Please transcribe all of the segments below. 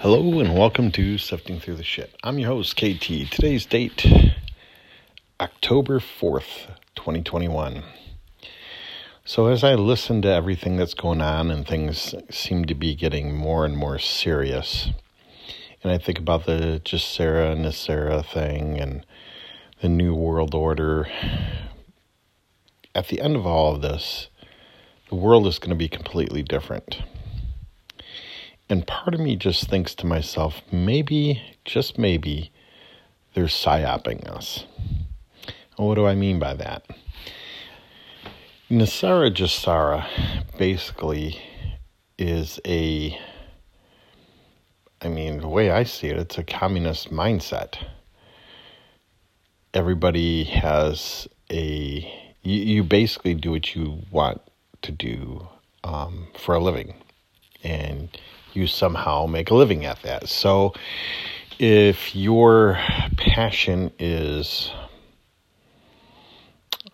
Hello and welcome to Sifting Through the Shit. I'm your host, KT. Today's date, October 4th, 2021. So, as I listen to everything that's going on and things seem to be getting more and more serious, and I think about the GESARA and NESARA thing and the New World Order, at the end of all of this, the world is going to be completely different. And part of me just thinks to myself, maybe, just maybe, they're psyoping us. what do I mean by that? NESARA GESARA basically is a, I mean, the way I see it, it's a communist mindset. Everybody has a, you, you basically do what you want to do um, for a living. And you somehow make a living at that. So if your passion is,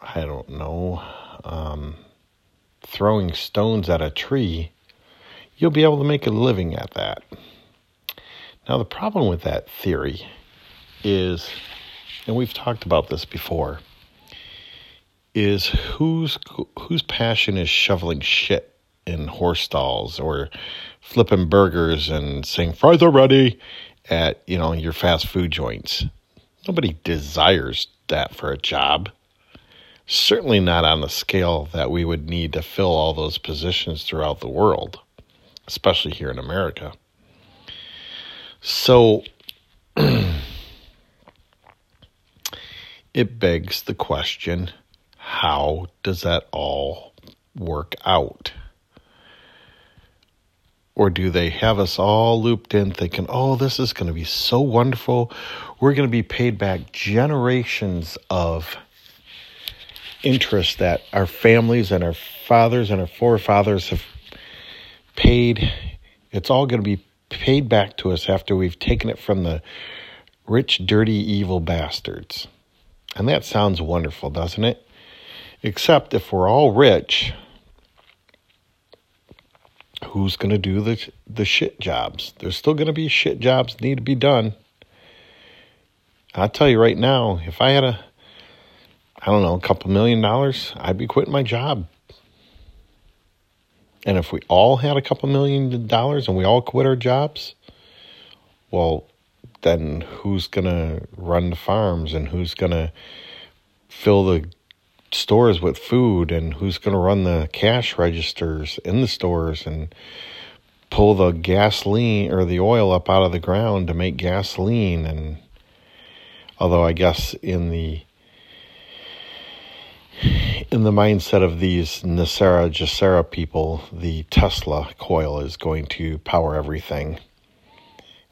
I don't know, um, throwing stones at a tree, you'll be able to make a living at that. Now, the problem with that theory is, and we've talked about this before, is whose whose passion is shoveling shit in horse stalls or flipping burgers and saying fries are ready at you know your fast food joints. Nobody desires that for a job. Certainly not on the scale that we would need to fill all those positions throughout the world, especially here in America. So it begs the question how does that all work out? Or do they have us all looped in thinking, oh, this is going to be so wonderful? We're going to be paid back generations of interest that our families and our fathers and our forefathers have paid. It's all going to be paid back to us after we've taken it from the rich, dirty, evil bastards. And that sounds wonderful, doesn't it? Except if we're all rich, who's going to do the the shit jobs? There's still going to be shit jobs need to be done. I'll tell you right now, if I had a I don't know, a couple million dollars, I'd be quitting my job. And if we all had a couple million dollars and we all quit our jobs, well, then who's going to run the farms and who's going to fill the stores with food and who's going to run the cash registers in the stores and pull the gasoline or the oil up out of the ground to make gasoline. And although I guess in the in the mindset of these NESARA GESARA people, the Tesla coil is going to power everything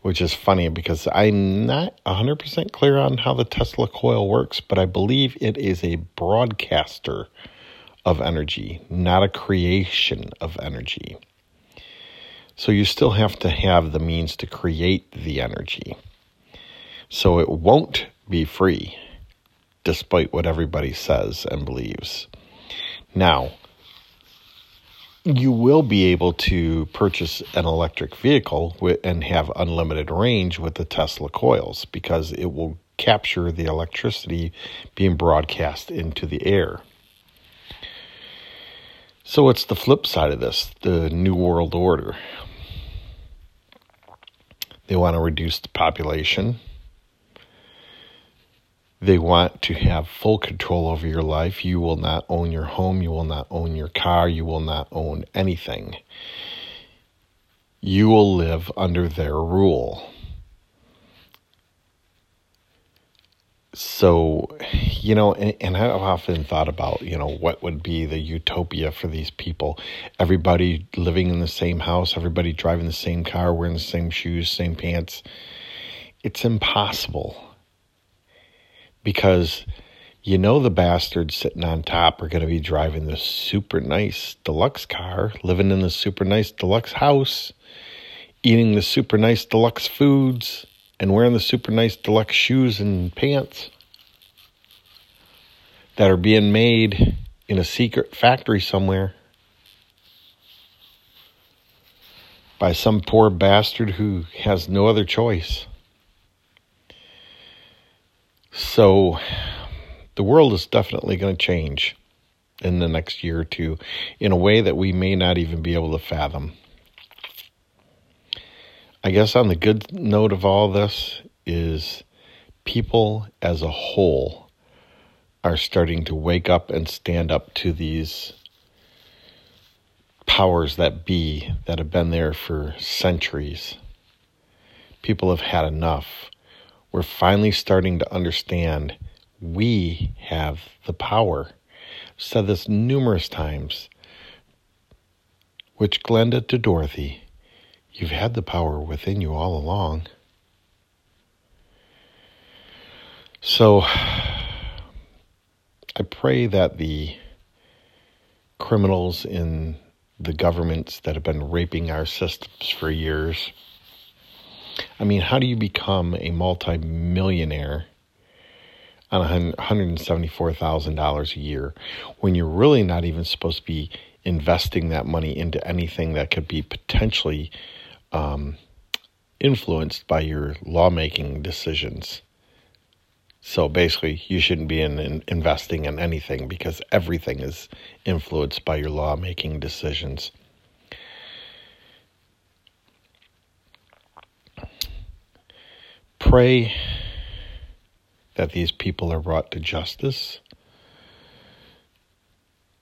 which is funny because I'm not 100% clear on how the Tesla coil works, but I believe it is a broadcaster of energy, not a creation of energy. So you still have to have the means to create the energy. So it won't be free, despite what everybody says and believes. Now, you will be able to purchase an electric vehicle and have unlimited range with the Tesla coils because it will capture the electricity being broadcast into the air. So, what's the flip side of this? The New World Order. They want to reduce the population they want to have full control over your life. You will not own your home. You will not own your car. You will not own anything. You will live under their rule. So, you know, and, and, I've often thought about, you know, what would be the utopia for these people. Everybody living in the same house, everybody driving the same car, wearing the same shoes, same pants. It's impossible because you know the bastards sitting on top are going to be driving the super nice deluxe car, living in the super nice deluxe house, eating the super nice deluxe foods, and wearing the super nice deluxe shoes and pants that are being made in a secret factory somewhere. by some poor bastard who has no other choice. So the world is definitely going to change in the next year or two in a way that we may not even be able to fathom. I guess on the good note of all this is people as a whole are starting to wake up and stand up to these powers that be that have been there for centuries. People have had enough. We're finally starting to understand we have the power. I've said this numerous times. Which Glinda to Dorothy, you've had the power within you all along. So I pray that the criminals in the governments that have been raping our systems for years. I mean, how do you become a multimillionaire on $174,000 a year when you're really not even supposed to be investing that money into anything that could be potentially um, influenced by your lawmaking decisions? So basically, you shouldn't be in, in, investing in anything because everything is influenced by your lawmaking decisions. Pray that these people are brought to justice.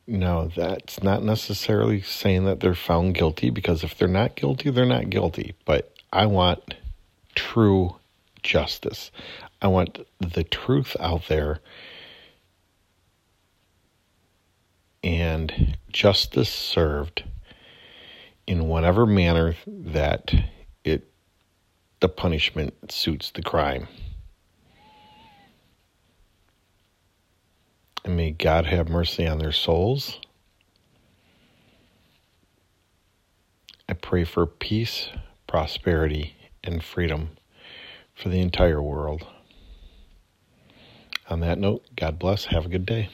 No, that's not necessarily saying that they're found guilty because if they're not guilty, they're not guilty. But I want true justice. I want the truth out there and justice served in whatever manner that the punishment suits the crime. And may God have mercy on their souls. I pray for peace, prosperity, and freedom for the entire world. On that note, God bless. Have a good day.